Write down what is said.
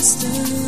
distance.